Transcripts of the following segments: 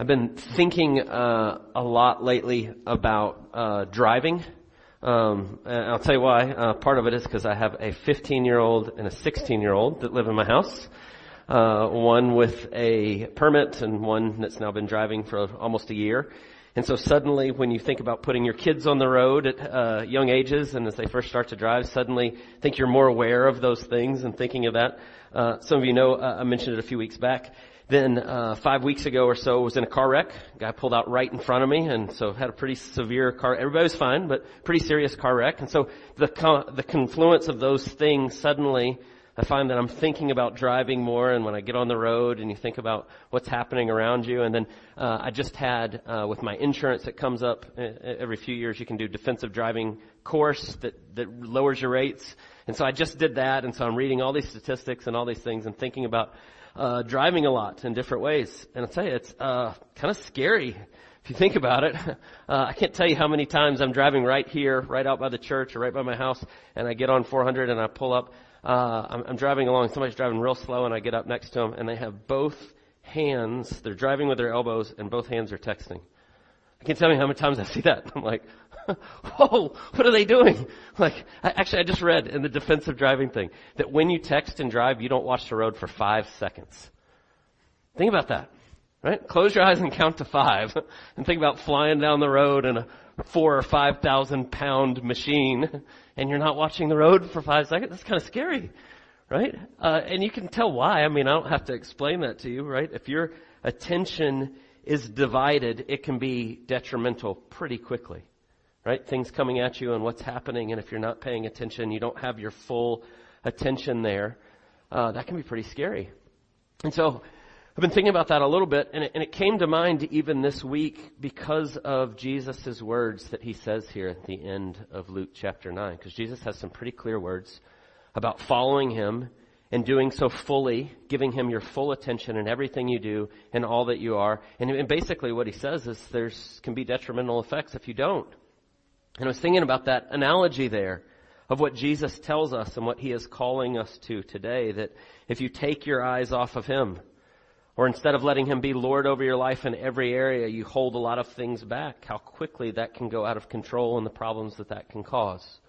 I've been thinking uh, a lot lately about uh, driving. Um, and I'll tell you why. Uh, part of it is because I have a 15-year-old and a 16-year-old that live in my house. Uh, one with a permit and one that's now been driving for almost a year. And so suddenly when you think about putting your kids on the road at uh, young ages and as they first start to drive, suddenly think you're more aware of those things and thinking of that. Uh, some of you know, I mentioned it a few weeks back. Then uh, five weeks ago or so, was in a car wreck. Guy pulled out right in front of me, and so had a pretty severe car. Everybody was fine, but pretty serious car wreck. And so the the confluence of those things suddenly I find that I'm thinking about driving more and when I get on the road and you think about what's happening around you and then uh, I just had uh, with my insurance it comes up uh, every few years you can do defensive driving course that that lowers your rates and so I just did that and so I'm reading all these statistics and all these things and thinking about uh, driving a lot in different ways. And I'll tell you it's uh, kind of scary if you think about it, uh, I can't tell you how many times I'm driving right here, right out by the church or right by my house, and I get on 400 and I pull up. Uh, I'm, I'm driving along, somebody's driving real slow and I get up next to them and they have both hands, they're driving with their elbows and both hands are texting. I can't tell you how many times I see that. I'm like, whoa, what are they doing? Like, I, actually I just read in the defensive driving thing that when you text and drive, you don't watch the road for five seconds. Think about that. Right? Close your eyes and count to five and think about flying down the road in a four or five thousand pound machine and you're not watching the road for five seconds. That's kind of scary, right? Uh, and you can tell why. I mean, I don't have to explain that to you, right? If your attention is divided, it can be detrimental pretty quickly, right? Things coming at you and what's happening, and if you're not paying attention, you don't have your full attention there. Uh, that can be pretty scary. And so, I've been thinking about that a little bit, and it, and it came to mind even this week because of Jesus' words that he says here at the end of Luke chapter 9. Because Jesus has some pretty clear words about following him and doing so fully, giving him your full attention in everything you do and all that you are. And, and basically what he says is there's can be detrimental effects if you don't. And I was thinking about that analogy there of what Jesus tells us and what he is calling us to today, that if you take your eyes off of him, or instead of letting Him be Lord over your life in every area, you hold a lot of things back. How quickly that can go out of control and the problems that that can cause.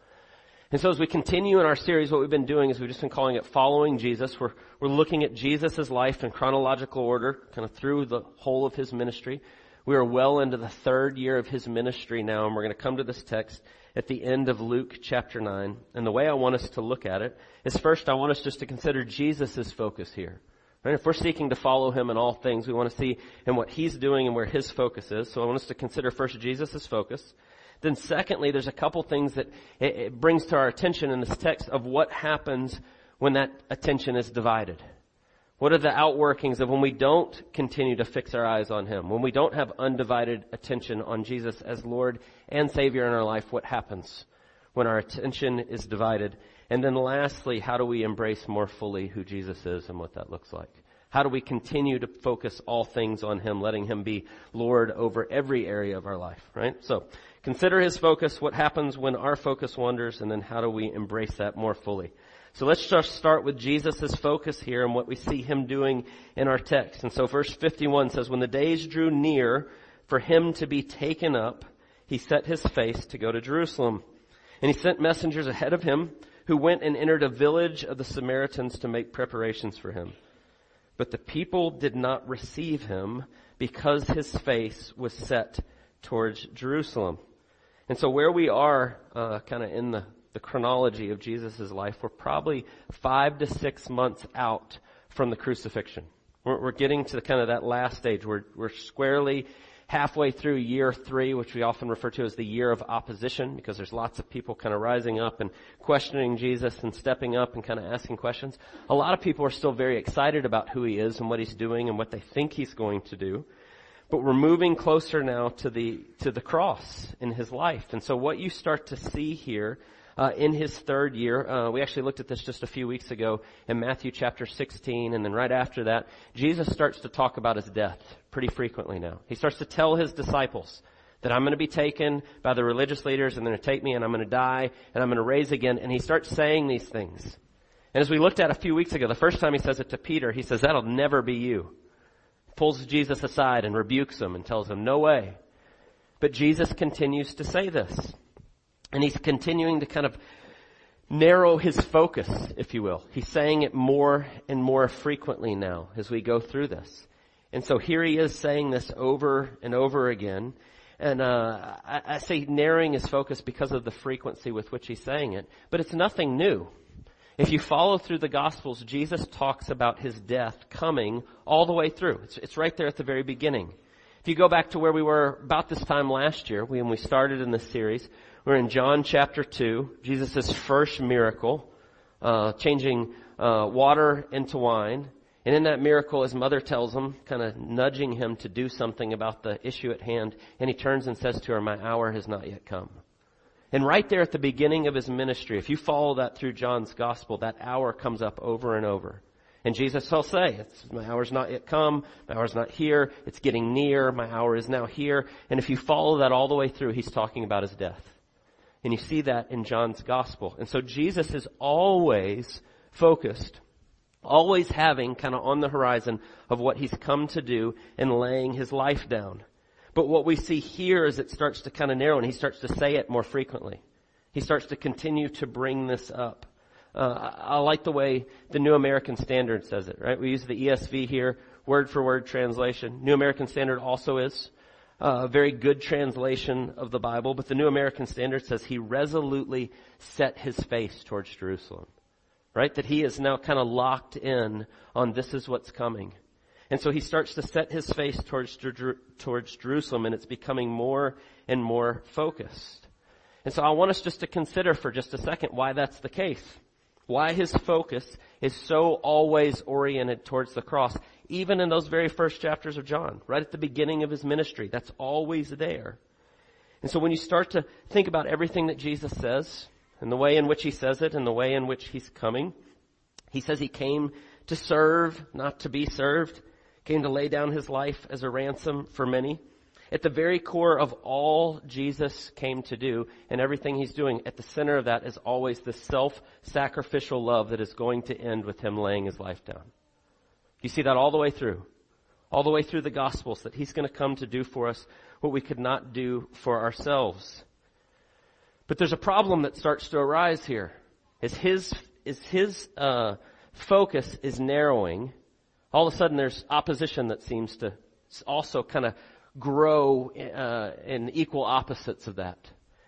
And so as we continue in our series, what we've been doing is we've just been calling it Following Jesus. We're, we're looking at Jesus' life in chronological order, kind of through the whole of His ministry. We are well into the third year of His ministry now, and we're going to come to this text at the end of Luke chapter 9. And the way I want us to look at it is first I want us just to consider Jesus' focus here. Right? If we're seeking to follow him in all things, we want to see in what he's doing and where his focus is. So I want us to consider first Jesus' focus. Then secondly, there's a couple things that it, brings to our attention in this text of what happens when that attention is divided. What are the outworkings of when we don't continue to fix our eyes on Him? When we don't have undivided attention on Jesus as Lord and Savior in our life, what happens when our attention is divided? And then lastly, how do we embrace more fully who Jesus is and what that looks like? How do we continue to focus all things on Him, letting Him be Lord over every area of our life, right? So, consider His focus, what happens when our focus wanders, and then how do we embrace that more fully? So let's just start with Jesus' focus here and what we see Him doing in our text. And so verse 51 says, When the days drew near for Him to be taken up, He set His face to go to Jerusalem. And He sent messengers ahead of Him who went and entered a village of the Samaritans to make preparations for him. But the people did not receive him because his face was set towards Jerusalem. And so where we are, uh, kind of in the, the chronology of Jesus' life, we're probably five to six months out from the crucifixion. We're, we're getting to the, kind of that last stage. We're, we're squarely halfway through year three, which we often refer to as the year of opposition, because there's lots of people kind of rising up and questioning Jesus and stepping up and kind of asking questions. A lot of people are still very excited about who he is and what he's doing and what they think he's going to do. But we're moving closer now to the, to the cross in his life. And so what you start to see here uh, in his third year. Uh, we actually looked at this just a few weeks ago in Matthew chapter 16, and then right after that, Jesus starts to talk about his death pretty frequently now. He starts to tell his disciples that I'm going to be taken by the religious leaders, and they're going to take me, and I'm going to die, and I'm going to raise again. And he starts saying these things. And as we looked at a few weeks ago, the first time he says it to Peter, he says, that'll never be you. Pulls Jesus aside and rebukes him and tells him, no way. But Jesus continues to say this. And he's continuing to kind of narrow his focus, if you will. He's saying it more and more frequently now as we go through this. And so here he is saying this over and over again. And uh, I, I say narrowing his focus because of the frequency with which he's saying it. But it's nothing new. If you follow through the Gospels, Jesus talks about his death coming all the way through. It's, it's right there at the very beginning. If you go back to where we were about this time last year, when we started in this series, we're in John chapter 2, Jesus' first miracle, uh, changing uh, water into wine. And in that miracle, his mother tells him, kind of nudging him to do something about the issue at hand, and he turns and says to her, my hour has not yet come. And right there at the beginning of his ministry, if you follow that through John's gospel, that hour comes up over and over. And Jesus will say, my hour's not yet come, my hour's not here, it's getting near, my hour is now here. And if you follow that all the way through, he's talking about his death. And you see that in John's gospel. And so Jesus is always focused, always having kind of on the horizon of what he's come to do and laying his life down. But what we see here is it starts to kind of narrow and he starts to say it more frequently. He starts to continue to bring this up. Uh, I like the way the New American Standard says it, right? We use the ESV here, word for word translation. New American Standard also is uh, a very good translation of the Bible, but the New American Standard says he resolutely set his face towards Jerusalem. Right? That he is now kind of locked in on this is what's coming. And so he starts to set his face towards, towards Jerusalem and it's becoming more and more focused. And so I want us just to consider for just a second why that's the case. Why his focus is so always oriented towards the cross, even in those very first chapters of John, right at the beginning of his ministry. That's always there. And so when you start to think about everything that Jesus says, and the way in which he says it, and the way in which he's coming, he says he came to serve, not to be served came to lay down his life as a ransom for many. At the very core of all Jesus came to do and everything he's doing, at the center of that is always the self-sacrificial love that is going to end with him laying his life down. You see that all the way through. All the way through the Gospels that he's going to come to do for us what we could not do for ourselves. But there's a problem that starts to arise here. Is his, is his, uh, focus is narrowing all of a sudden there's opposition that seems to also kind of grow uh, in equal opposites of that.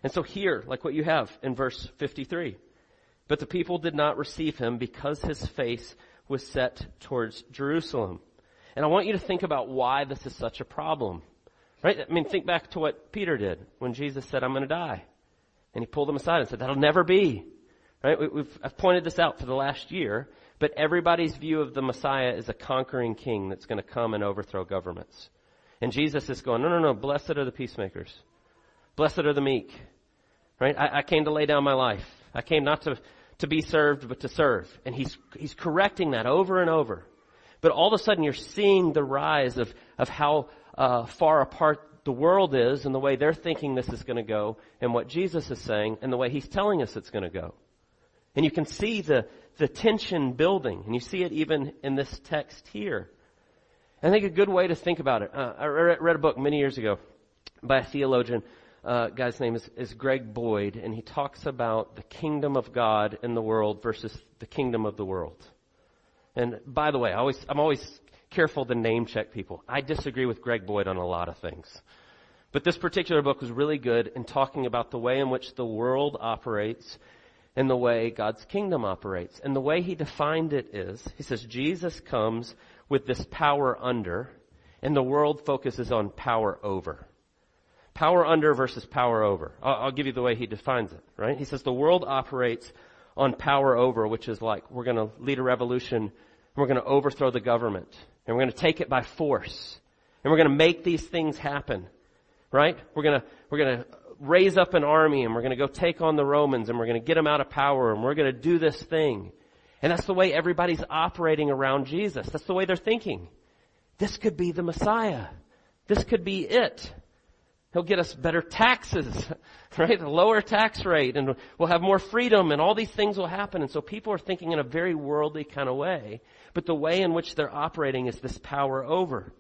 And so here, like what you have in verse 53, but the people did not receive him because his face was set towards Jerusalem. And I want you to think about why this is such a problem. Right? I mean, think back to what Peter did when Jesus said, I'm going to die. And he pulled him aside and said, that'll never be. Right? We, have I've pointed this out for the last year but everybody's view of the Messiah is a conquering king that's going to come and overthrow governments. And Jesus is going, no, no, no, blessed are the peacemakers. Blessed are the meek. Right? I, I came to lay down my life. I came not to, to be served, but to serve. And he's, he's correcting that over and over. But all of a sudden you're seeing the rise of, of how uh, far apart the world is and the way they're thinking this is going to go and what Jesus is saying and the way he's telling us it's going to go. And you can see the, the tension building. And you see it even in this text here. I think a good way to think about it, uh, I read a book many years ago by a theologian. Uh, guy's name is, is Greg Boyd, and he talks about the kingdom of God in the world versus the kingdom of the world. And by the way, I always, I'm always careful to name check people. I disagree with Greg Boyd on a lot of things. But this particular book was really good in talking about the way in which the world operates in the way God's kingdom operates. And the way he defined it is, he says, Jesus comes with this power under, and the world focuses on power over. Power under versus power over. I'll, I'll give you the way he defines it, right? He says the world operates on power over, which is like, we're gonna lead a revolution, we're gonna overthrow the government, and we're gonna take it by force, and we're gonna make these things happen, right? We're gonna, we're gonna raise up an army and we're going to go take on the Romans and we're going to get them out of power and we're going to do this thing. And that's the way everybody's operating around Jesus. That's the way they're thinking. This could be the Messiah. This could be it. He'll get us better taxes, right? A lower tax rate and we'll have more freedom and all these things will happen. And so people are thinking in a very worldly kind of way. But the way in which they're operating is this power over.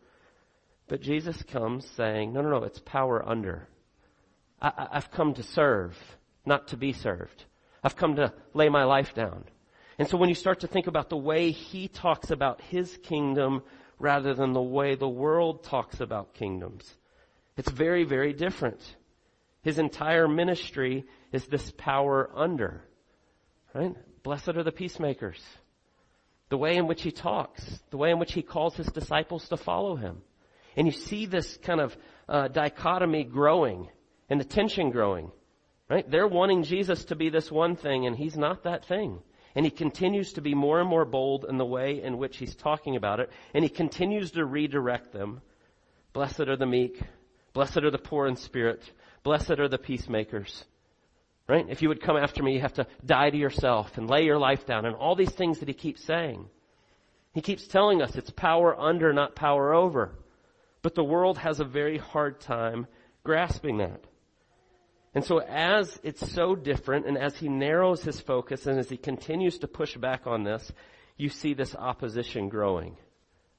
But Jesus comes saying, no, no, no, it's power under. I, I've come to serve, not to be served. I've come to lay my life down. And so when you start to think about the way he talks about his kingdom rather than the way the world talks about kingdoms, it's very, very different. His entire ministry is this power under. Right? Blessed are the peacemakers. The way in which he talks, the way in which he calls his disciples to follow him. And you see this kind of uh, dichotomy growing and the tension growing. Right? They're wanting Jesus to be this one thing and he's not that thing. And he continues to be more and more bold in the way in which he's talking about it. And he continues to redirect them. Blessed are the meek. Blessed are the poor in spirit. Blessed are the peacemakers. Right? If you would come after me, you have to die to yourself and lay your life down and all these things that he keeps saying. He keeps telling us it's power under, not power over. But the world has a very hard time grasping that. And so as it's so different and as he narrows his focus and as he continues to push back on this, you see this opposition growing.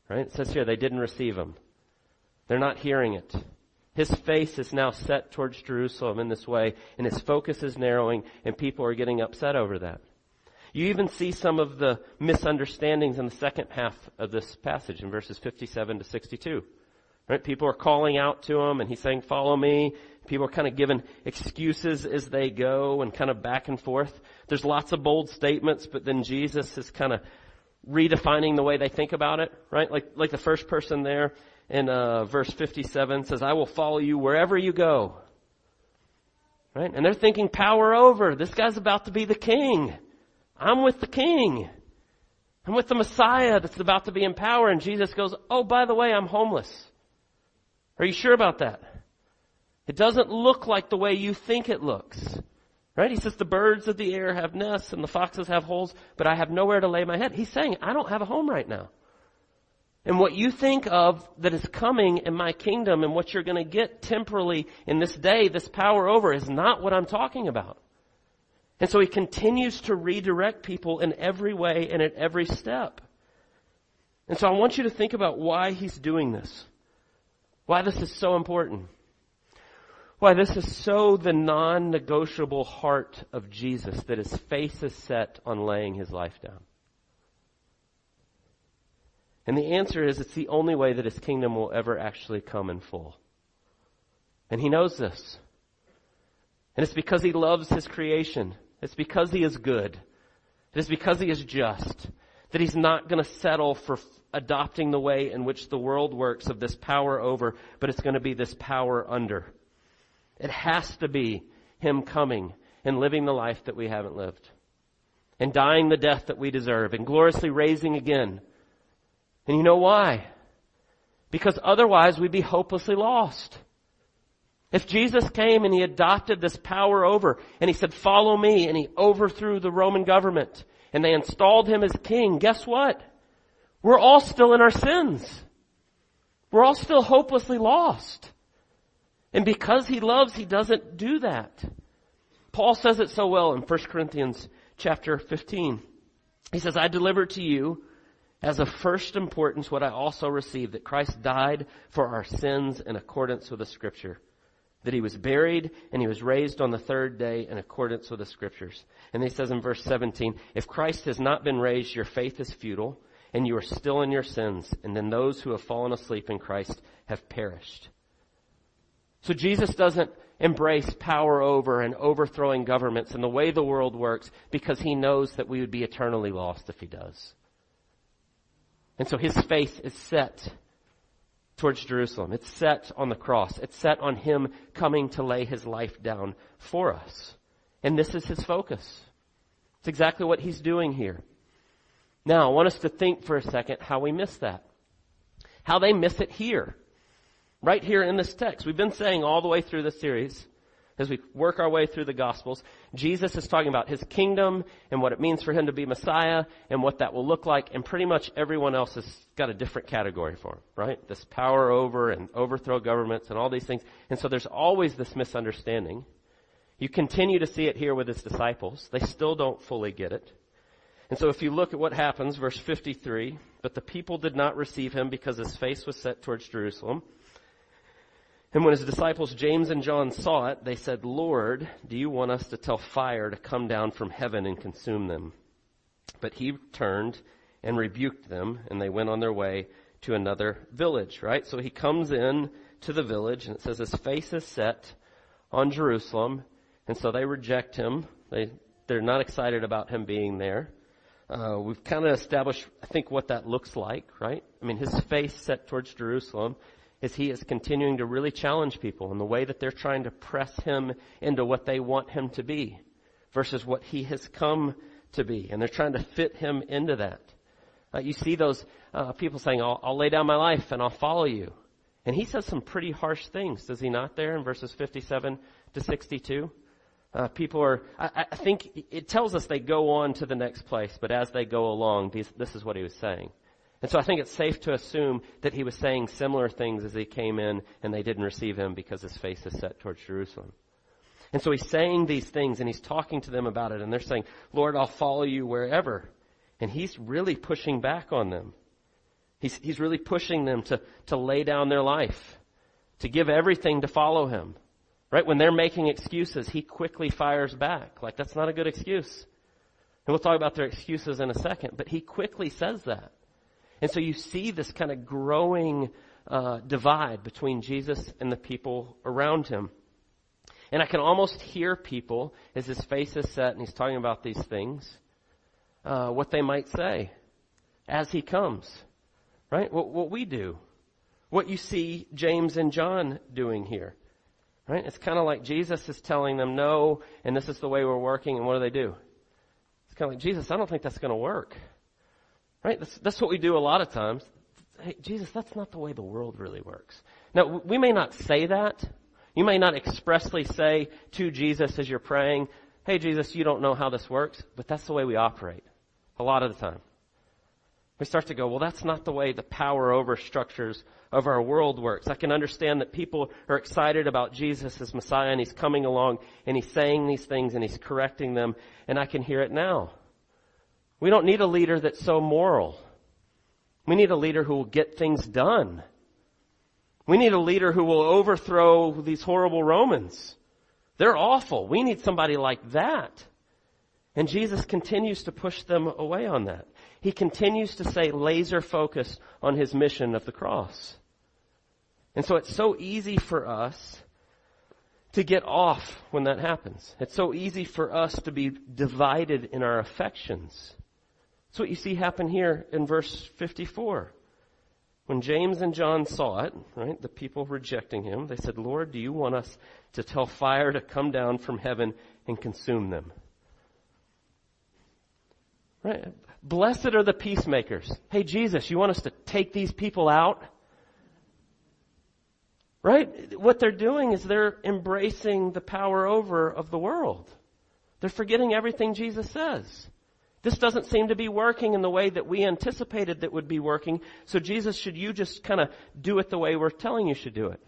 Right? It says here they didn't receive him. They're not hearing it. His face is now set towards Jerusalem in this way, and his focus is narrowing, and people are getting upset over that. You even see some of the misunderstandings in the second half of this passage in verses 57 to 62. Right? People are calling out to him, and he's saying, follow me. People are kind of giving excuses as they go and kind of back and forth. There's lots of bold statements, but then Jesus is kind of redefining the way they think about it, right? Like, like the first person there in uh, verse 57 says, I will follow you wherever you go. Right? And they're thinking power over. This guy's about to be the king. I'm with the king. I'm with the Messiah that's about to be in power. And Jesus goes, Oh, by the way, I'm homeless. Are you sure about that? It doesn't look like the way you think it looks. Right? He says the birds of the air have nests and the foxes have holes, but I have nowhere to lay my head. He's saying, I don't have a home right now. And what you think of that is coming in my kingdom and what you're going to get temporally in this day, this power over is not what I'm talking about. And so he continues to redirect people in every way and at every step. And so I want you to think about why he's doing this. Why this is so important. Why this is so the non-negotiable heart of Jesus that his face is set on laying his life down. And the answer is it's the only way that his kingdom will ever actually come in full. And he knows this. And it's because he loves his creation. It's because he is good. It is because he is just that he's not going to settle for adopting the way in which the world works of this power over, but it's going to be this power under. It has to be him coming and living the life that we haven't lived and dying the death that we deserve and gloriously raising again. And you know why? Because otherwise we'd be hopelessly lost. If Jesus came and he adopted this power over and he said, follow me and he overthrew the Roman government and they installed him as king, guess what? We're all still in our sins. We're all still hopelessly lost. And because he loves, he doesn't do that. Paul says it so well in 1 Corinthians chapter 15. He says, I delivered to you as of first importance what I also received, that Christ died for our sins in accordance with the scripture that he was buried and he was raised on the third day in accordance with the scriptures. And he says in verse 17, if Christ has not been raised, your faith is futile and you are still in your sins. And then those who have fallen asleep in Christ have perished. So Jesus doesn't embrace power over and overthrowing governments and the way the world works because he knows that we would be eternally lost if he does. And so his face is set towards Jerusalem. It's set on the cross. It's set on Him coming to lay His life down for us. And this is His focus. It's exactly what He's doing here. Now, I want us to think for a second how we miss that. How they miss it here. Right here in this text. We've been saying all the way through this series as we work our way through the Gospels, Jesus is talking about his kingdom and what it means for him to be Messiah and what that will look like, and pretty much everyone else has got a different category for him, right? This power over and overthrow governments and all these things. And so there's always this misunderstanding. You continue to see it here with his disciples. They still don't fully get it. And so if you look at what happens, verse 53, but the people did not receive him because his face was set towards Jerusalem. And when his disciples James and John saw it, they said, Lord, do you want us to tell fire to come down from heaven and consume them? But he turned and rebuked them and they went on their way to another village, right? So he comes in to the village and it says his face is set on Jerusalem and so they reject him. They, they're not excited about him being there. Uh, we've kind of established, I think, what that looks like, right? I mean, his face set towards Jerusalem is he is continuing to really challenge people in the way that they're trying to press him into what they want him to be versus what he has come to be. And they're trying to fit him into that. Uh, you see those uh, people saying, I'll, I'll lay down my life and I'll follow you. And he says some pretty harsh things, does he not there in verses 57 to 62? Uh, people are, I, I, think it tells us they go on to the next place, but as they go along, these, this is what he was saying. And so I think it's safe to assume that he was saying similar things as he came in and they didn't receive him because his face is set towards Jerusalem. And so he's saying these things and he's talking to them about it and they're saying, Lord, I'll follow you wherever. And he's really pushing back on them. He's, he's really pushing them to, to lay down their life, to give everything to follow him. Right? When they're making excuses, he quickly fires back. Like, that's not a good excuse. And we'll talk about their excuses in a second, but he quickly says that. And so you see this kind of growing uh, divide between Jesus and the people around him. And I can almost hear people as his face is set and he's talking about these things, uh, what they might say as he comes. Right? What, what we do. What you see James and John doing here. Right? It's kind of like Jesus is telling them no, and this is the way we're working, and what do they do? It's kind of like, Jesus, I don't think that's going to work. Right? That's, that's what we do a lot of times. Hey, Jesus, that's not the way the world really works. Now, we may not say that. You may not expressly say to Jesus as you're praying, hey, Jesus, you don't know how this works, but that's the way we operate a lot of the time. We start to go, well, that's not the way the power over structures of our world works. I can understand that people are excited about Jesus as Messiah and He's coming along and He's saying these things and He's correcting them and I can hear it now. We don't need a leader that's so moral. We need a leader who will get things done. We need a leader who will overthrow these horrible Romans. They're awful. We need somebody like that. And Jesus continues to push them away on that. He continues to say laser focus on his mission of the cross. And so it's so easy for us to get off when that happens. It's so easy for us to be divided in our affections. That's what you see happen here in verse 54. When James and John saw it, right, the people rejecting him, they said, Lord, do you want us to tell fire to come down from heaven and consume them? Right? Blessed are the peacemakers. Hey Jesus, you want us to take these people out? Right? What they're doing is they're embracing the power over of the world. They're forgetting everything Jesus says. This doesn't seem to be working in the way that we anticipated that would be working. So Jesus, should you just kind of do it the way we're telling you should do it?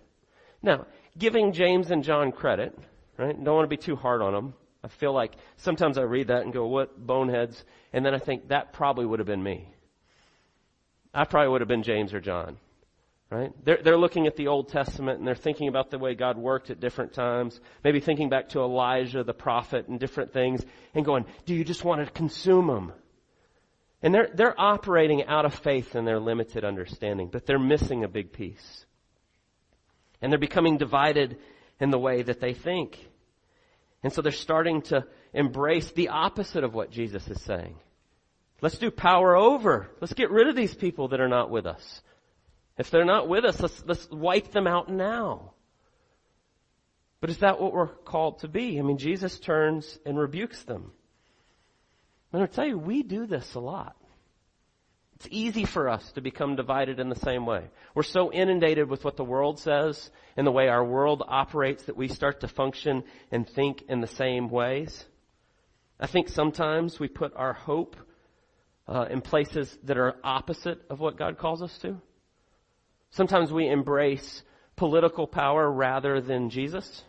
Now, giving James and John credit, right? Don't want to be too hard on them. I feel like sometimes I read that and go, what boneheads? And then I think that probably would have been me. I probably would have been James or John. Right? They're, they're looking at the Old Testament and they're thinking about the way God worked at different times. Maybe thinking back to Elijah, the prophet, and different things and going, do you just want to consume them? And they're, they're operating out of faith in their limited understanding, but they're missing a big piece. And they're becoming divided in the way that they think. And so they're starting to embrace the opposite of what Jesus is saying. Let's do power over. Let's get rid of these people that are not with us. If they're not with us, let's, let's wipe them out now. But is that what we're called to be? I mean, Jesus turns and rebukes them. And I'll tell you, we do this a lot. It's easy for us to become divided in the same way. We're so inundated with what the world says and the way our world operates that we start to function and think in the same ways. I think sometimes we put our hope uh, in places that are opposite of what God calls us to. Sometimes we embrace political power rather than Jesus.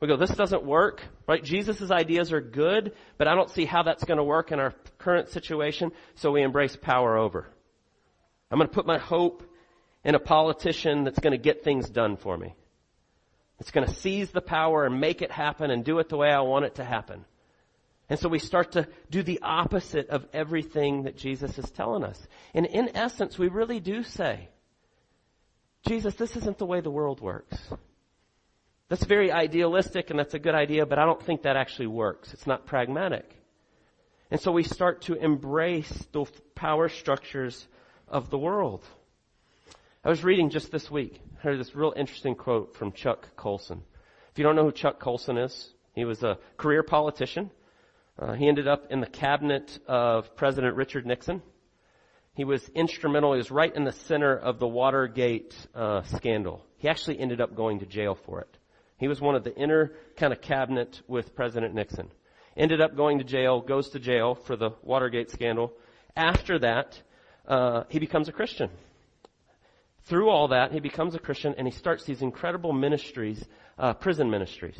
We go, this doesn't work, right? Jesus' ideas are good, but I don't see how that's going to work in our current situation, so we embrace power over. I'm going to put my hope in a politician that's going to get things done for me. It's going to seize the power and make it happen and do it the way I want it to happen. And so we start to do the opposite of everything that Jesus is telling us. And in essence, we really do say, Jesus, this isn't the way the world works. That's very idealistic and that's a good idea, but I don't think that actually works. It's not pragmatic. And so we start to embrace the power structures of the world. I was reading just this week, heard this real interesting quote from Chuck Colson. If you don't know who Chuck Colson is, he was a career politician. Uh, he ended up in the cabinet of President Richard Nixon. He was instrumental. He was right in the center of the Watergate uh, scandal. He actually ended up going to jail for it. He was one of the inner kind of cabinet with President Nixon. Ended up going to jail, goes to jail for the Watergate scandal. After that, uh, he becomes a Christian. Through all that, he becomes a Christian and he starts these incredible ministries, uh, prison ministries.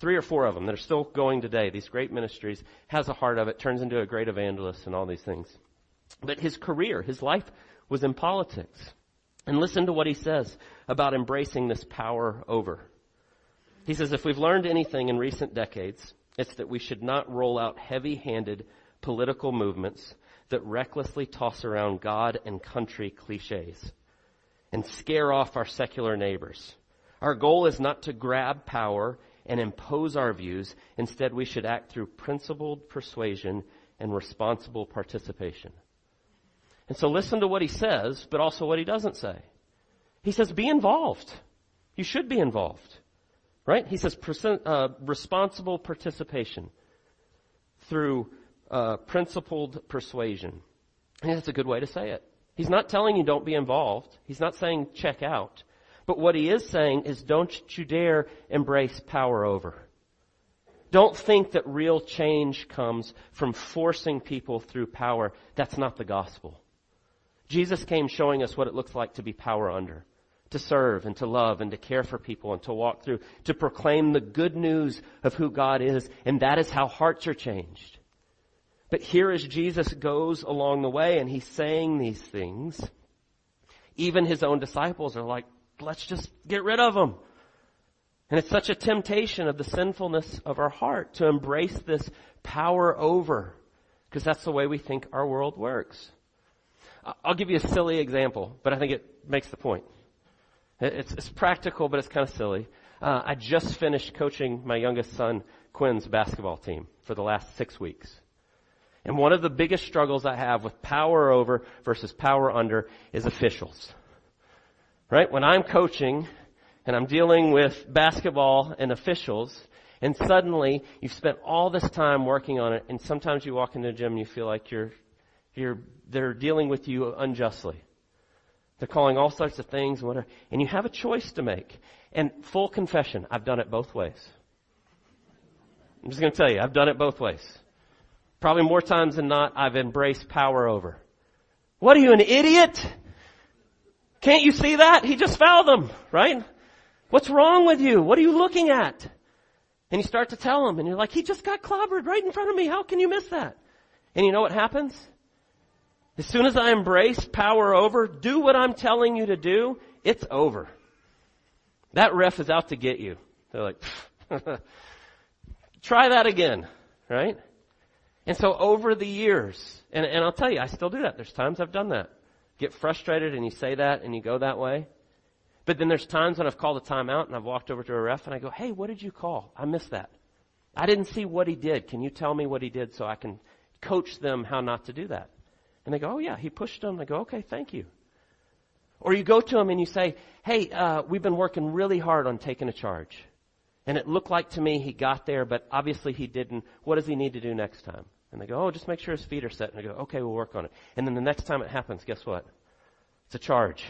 Three or four of them that are still going today. These great ministries. Has a heart of it, turns into a great evangelist and all these things. But his career, his life was in politics. And listen to what he says about embracing this power over. He says, if we've learned anything in recent decades, it's that we should not roll out heavy-handed political movements that recklessly toss around God and country cliches and scare off our secular neighbors. Our goal is not to grab power and impose our views. Instead, we should act through principled persuasion and responsible participation. And so listen to what he says, but also what he doesn't say. He says, be involved. You should be involved. Right? He says, uh, responsible participation through uh, principled persuasion. That's a good way to say it. He's not telling you don't be involved. He's not saying check out. But what he is saying is don't you dare embrace power over. Don't think that real change comes from forcing people through power. That's not the gospel. Jesus came showing us what it looks like to be power under, to serve and to love and to care for people and to walk through, to proclaim the good news of who God is, and that is how hearts are changed. But here as Jesus goes along the way and he's saying these things, even his own disciples are like, let's just get rid of them. And it's such a temptation of the sinfulness of our heart to embrace this power over, because that's the way we think our world works. I'll give you a silly example, but I think it makes the point. It's, it's practical, but it's kind of silly. Uh, I just finished coaching my youngest son, Quinn's basketball team for the last six weeks. And one of the biggest struggles I have with power over versus power under is officials. Right? When I'm coaching and I'm dealing with basketball and officials, and suddenly you've spent all this time working on it, and sometimes you walk into the gym and you feel like you're, you're they're dealing with you unjustly. They're calling all sorts of things, whatever, and you have a choice to make. And full confession, I've done it both ways. I'm just going to tell you, I've done it both ways. Probably more times than not, I've embraced power over. What are you, an idiot? Can't you see that? He just fouled them, right? What's wrong with you? What are you looking at? And you start to tell him, and you're like, he just got clobbered right in front of me. How can you miss that? And you know what happens? As soon as I embrace power over, do what I'm telling you to do, it's over. That ref is out to get you. They're like, try that again, right? And so over the years, and, and I'll tell you, I still do that. There's times I've done that. Get frustrated and you say that and you go that way. But then there's times when I've called a timeout and I've walked over to a ref and I go, hey, what did you call? I missed that. I didn't see what he did. Can you tell me what he did so I can coach them how not to do that? And they go, oh yeah, he pushed them. I go, okay, thank you. Or you go to them and you say, hey, uh, we've been working really hard on taking a charge. And it looked like to me he got there, but obviously he didn't. What does he need to do next time? And they go, oh, just make sure his feet are set. And I go, okay, we'll work on it. And then the next time it happens, guess what? It's a charge.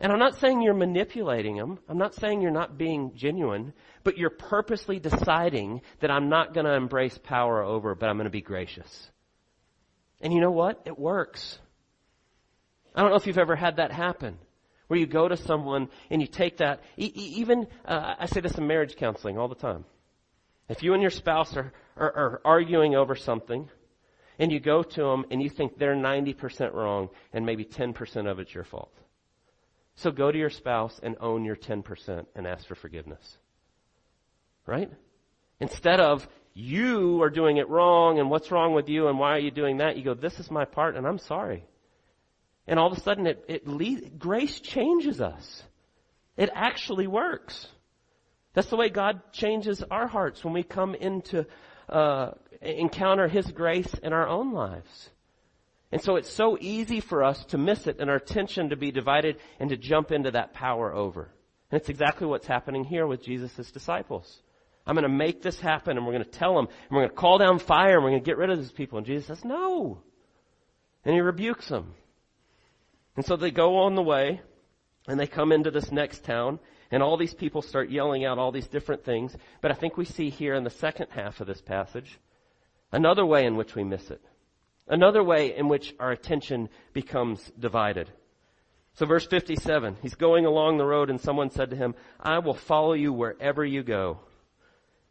And I'm not saying you're manipulating them. I'm not saying you're not being genuine, but you're purposely deciding that I'm not going to embrace power over, but I'm going to be gracious. And you know what? It works. I don't know if you've ever had that happen. Where you go to someone and you take that, even, uh, I say this in marriage counseling all the time. If you and your spouse are, are, are arguing over something, and you go to them and you think they're 90% wrong and maybe 10% of it's your fault. So go to your spouse and own your 10% and ask for forgiveness. Right? Instead of you are doing it wrong and what's wrong with you and why are you doing that, you go, this is my part and I'm sorry. And all of a sudden it, it lead, grace changes us. It actually works. That's the way God changes our hearts when we come into, uh, encounter His grace in our own lives. And so it's so easy for us to miss it and our attention to be divided and to jump into that power over. And it's exactly what's happening here with Jesus' disciples. I'm going to make this happen and we're going to tell them and we're going to call down fire and we're going to get rid of these people. And Jesus says, no. And he rebukes them. And so they go on the way and they come into this next town and all these people start yelling out all these different things. But I think we see here in the second half of this passage another way in which we miss it. Another way in which our attention becomes divided. So verse 57, he's going along the road and someone said to him, I will follow you wherever you go.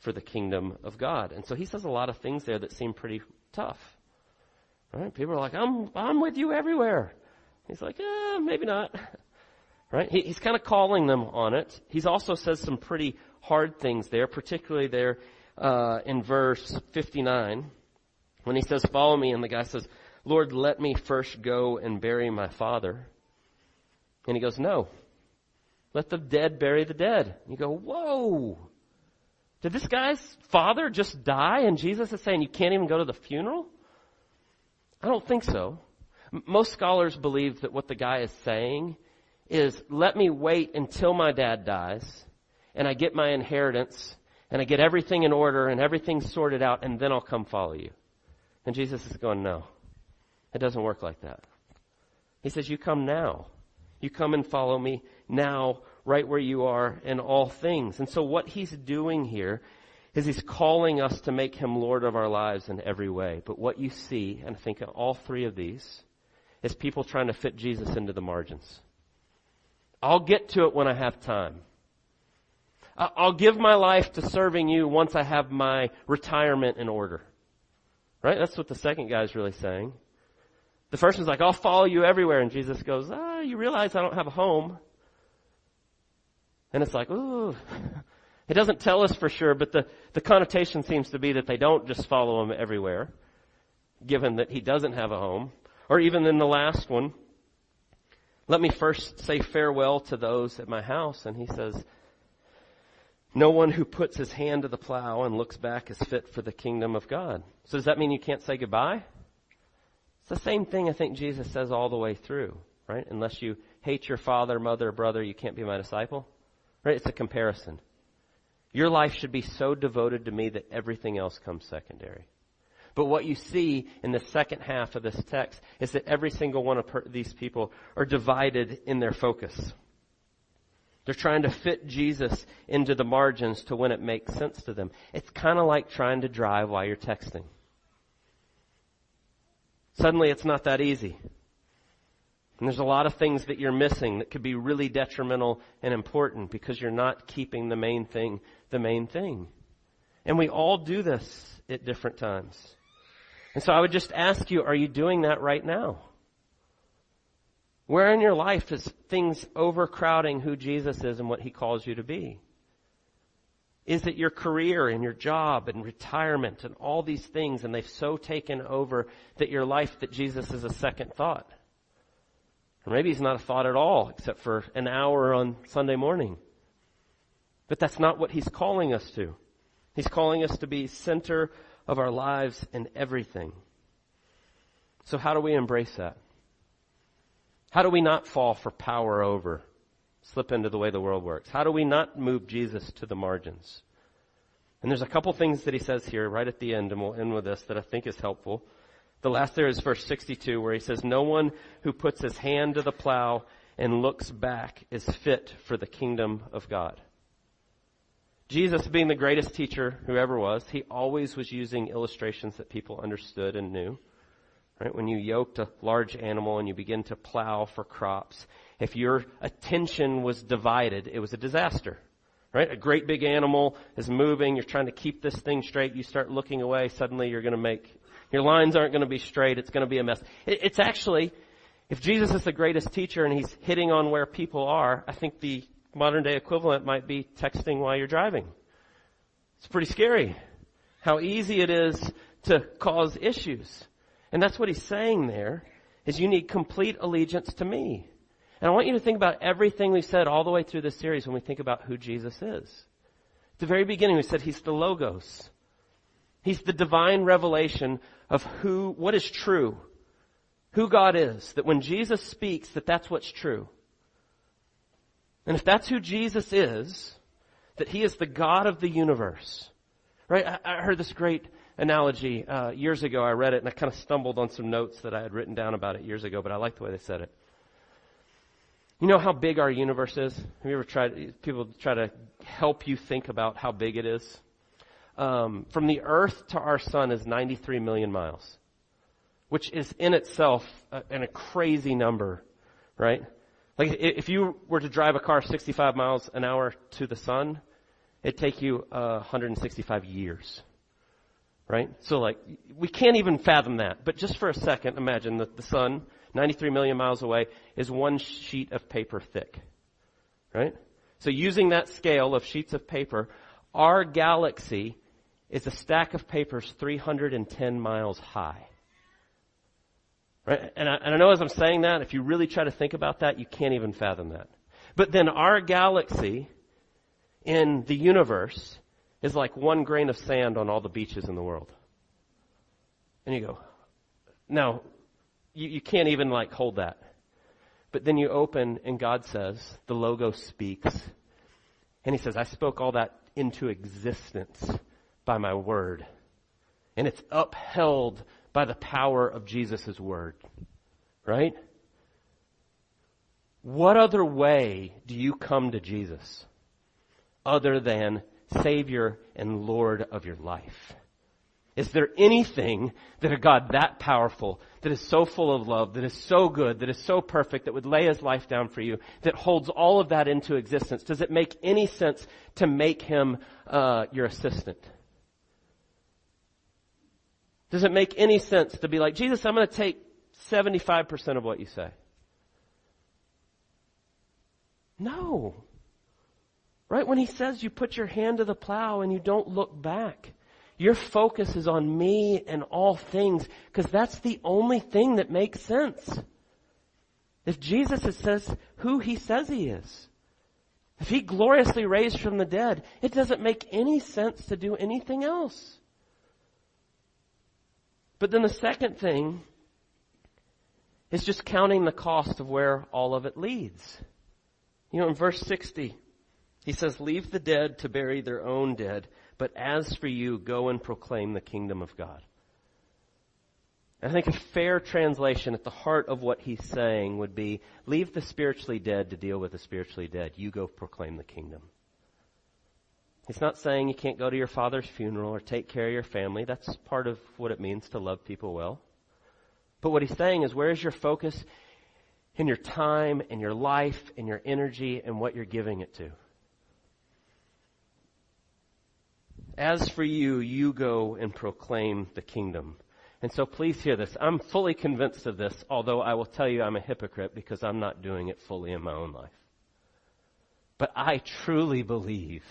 for the kingdom of God. And so he says a lot of things there that seem pretty tough. Right? People are like, I'm, I'm with you everywhere. He's like, eh, maybe not. Right? He, he's kind of calling them on it. He's also says some pretty hard things there, particularly there, uh, in verse 59. When he says, follow me, and the guy says, Lord, let me first go and bury my father. And he goes, no. Let the dead bury the dead. And you go, whoa. Did this guy's father just die and Jesus is saying you can't even go to the funeral? I don't think so. Most scholars believe that what the guy is saying is let me wait until my dad dies and I get my inheritance and I get everything in order and everything sorted out and then I'll come follow you. And Jesus is going, no, it doesn't work like that. He says, you come now. You come and follow me now, right where you are in all things. And so what he's doing here is he's calling us to make him Lord of our lives in every way. But what you see, and I think all three of these, is people trying to fit Jesus into the margins. I'll get to it when I have time. I'll give my life to serving you once I have my retirement in order. Right? That's what the second guy is really saying. The first one's like, I'll follow you everywhere. And Jesus goes, ah, you realize I don't have a home. And it's like, ooh. It doesn't tell us for sure, but the, the connotation seems to be that they don't just follow him everywhere, given that he doesn't have a home. Or even in the last one, let me first say farewell to those at my house. And he says, no one who puts his hand to the plow and looks back is fit for the kingdom of God. So does that mean you can't say goodbye? It's the same thing I think Jesus says all the way through, right? Unless you hate your father, mother, brother, you can't be my disciple. Right? It's a comparison. Your life should be so devoted to me that everything else comes secondary. But what you see in the second half of this text is that every single one of these people are divided in their focus. They're trying to fit Jesus into the margins to when it makes sense to them. It's kind of like trying to drive while you're texting. Suddenly it's not that easy. And there's a lot of things that you're missing that could be really detrimental and important because you're not keeping the main thing the main thing. And we all do this at different times. And so I would just ask you, are you doing that right now? Where in your life is things overcrowding who Jesus is and what he calls you to be? Is it your career and your job and retirement and all these things and they've so taken over that your life that Jesus is a second thought? Or maybe he's not a thought at all except for an hour on Sunday morning. But that's not what he's calling us to. He's calling us to be center of our lives and everything. So how do we embrace that? How do we not fall for power over, slip into the way the world works? How do we not move Jesus to the margins? And there's a couple things that he says here right at the end, and we'll end with this, that I think is helpful. The last there is verse 62 where he says, no one who puts his hand to the plow and looks back is fit for the kingdom of God. Jesus, being the greatest teacher who ever was, he always was using illustrations that people understood and knew. Right? When you yoked a large animal and you begin to plow for crops, if your attention was divided, it was a disaster. Right? A great big animal is moving, you're trying to keep this thing straight, you start looking away, suddenly you're gonna make, your lines aren't gonna be straight, it's gonna be a mess. It, it's actually, if Jesus is the greatest teacher and he's hitting on where people are, I think the modern day equivalent might be texting while you're driving. It's pretty scary how easy it is to cause issues. And that's what he's saying there is you need complete allegiance to me. And I want you to think about everything we've said all the way through this series when we think about who Jesus is. At the very beginning we said he's the Logos. He's the divine revelation of who, what is true. Who God is. That when Jesus speaks, that that's what's true. And if that's who Jesus is, that he is the God of the universe. Right? I, I heard this great analogy uh, years ago. I read it and I kind of stumbled on some notes that I had written down about it years ago, but I like the way they said it. You know how big our universe is? Have you ever tried, people try to help you think about how big it is? Um, from the earth to our sun is 93 million miles, which is in itself a, a crazy number, right? Like if you were to drive a car 65 miles an hour to the sun, it'd take you uh, 165 years. Right? So like, we can't even fathom that. But just for a second, imagine that the sun 93 million miles away, is one sheet of paper thick. Right? So using that scale of sheets of paper, our galaxy is a stack of papers 310 miles high. Right? And I, and I know as I'm saying that, if you really try to think about that, you can't even fathom that. But then our galaxy in the universe is like one grain of sand on all the beaches in the world. And you go, now, you, you can't even like hold that. But then you open and God says, the Logos speaks. And he says, I spoke all that into existence by my word. And it's upheld by the power of Jesus' word. Right? What other way do you come to Jesus other than Savior and Lord of your life? Is there anything that a God that powerful, that is so full of love, that is so good, that is so perfect, that would lay his life down for you, that holds all of that into existence? Does it make any sense to make him uh, your assistant? Does it make any sense to be like, Jesus, I'm going to take 75% of what you say? No. Right? When he says you put your hand to the plow and you don't look back. Your focus is on me and all things because that's the only thing that makes sense. If Jesus says who he says he is, if he gloriously raised from the dead, it doesn't make any sense to do anything else. But then the second thing is just counting the cost of where all of it leads. You know, in verse 60, he says, leave the dead to bury their own dead but as for you, go and proclaim the kingdom of God. I think a fair translation at the heart of what he's saying would be, leave the spiritually dead to deal with the spiritually dead. You go proclaim the kingdom. He's not saying you can't go to your father's funeral or take care of your family. That's part of what it means to love people well. But what he's saying is, where is your focus in your time and your life and your energy and what you're giving it to? As for you, you go and proclaim the kingdom. And so please hear this. I'm fully convinced of this, although I will tell you I'm a hypocrite because I'm not doing it fully in my own life. But I truly believe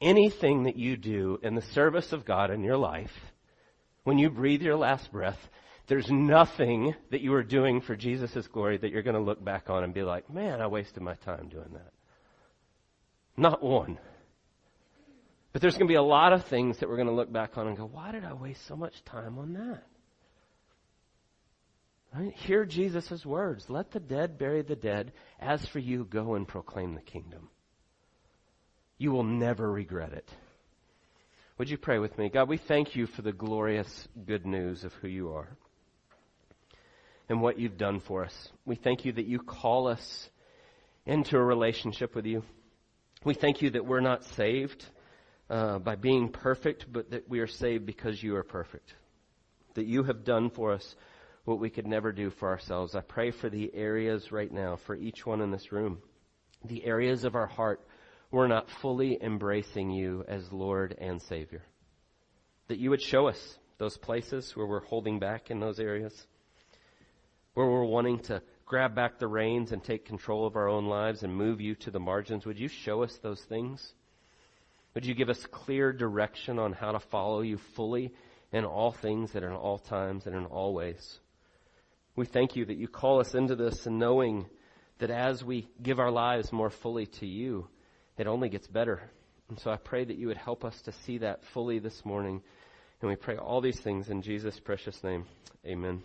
anything that you do in the service of God in your life, when you breathe your last breath, there's nothing that you are doing for Jesus' glory that you're going to look back on and be like, man, I wasted my time doing that. Not one. But there's going to be a lot of things that we're going to look back on and go, why did I waste so much time on that? Right? Hear Jesus' words. Let the dead bury the dead. As for you, go and proclaim the kingdom. You will never regret it. Would you pray with me? God, we thank you for the glorious good news of who you are and what you've done for us. We thank you that you call us into a relationship with you. We thank you that we're not saved uh, by being perfect, but that we are saved because you are perfect. That you have done for us what we could never do for ourselves. I pray for the areas right now, for each one in this room, the areas of our heart we're not fully embracing you as Lord and Savior. That you would show us those places where we're holding back in those areas, where we're wanting to grab back the reins and take control of our own lives and move you to the margins. Would you show us those things? Would you give us clear direction on how to follow you fully in all things and in all times and in all ways? We thank you that you call us into this and knowing that as we give our lives more fully to you, it only gets better. And so I pray that you would help us to see that fully this morning. And we pray all these things in Jesus' precious name. Amen.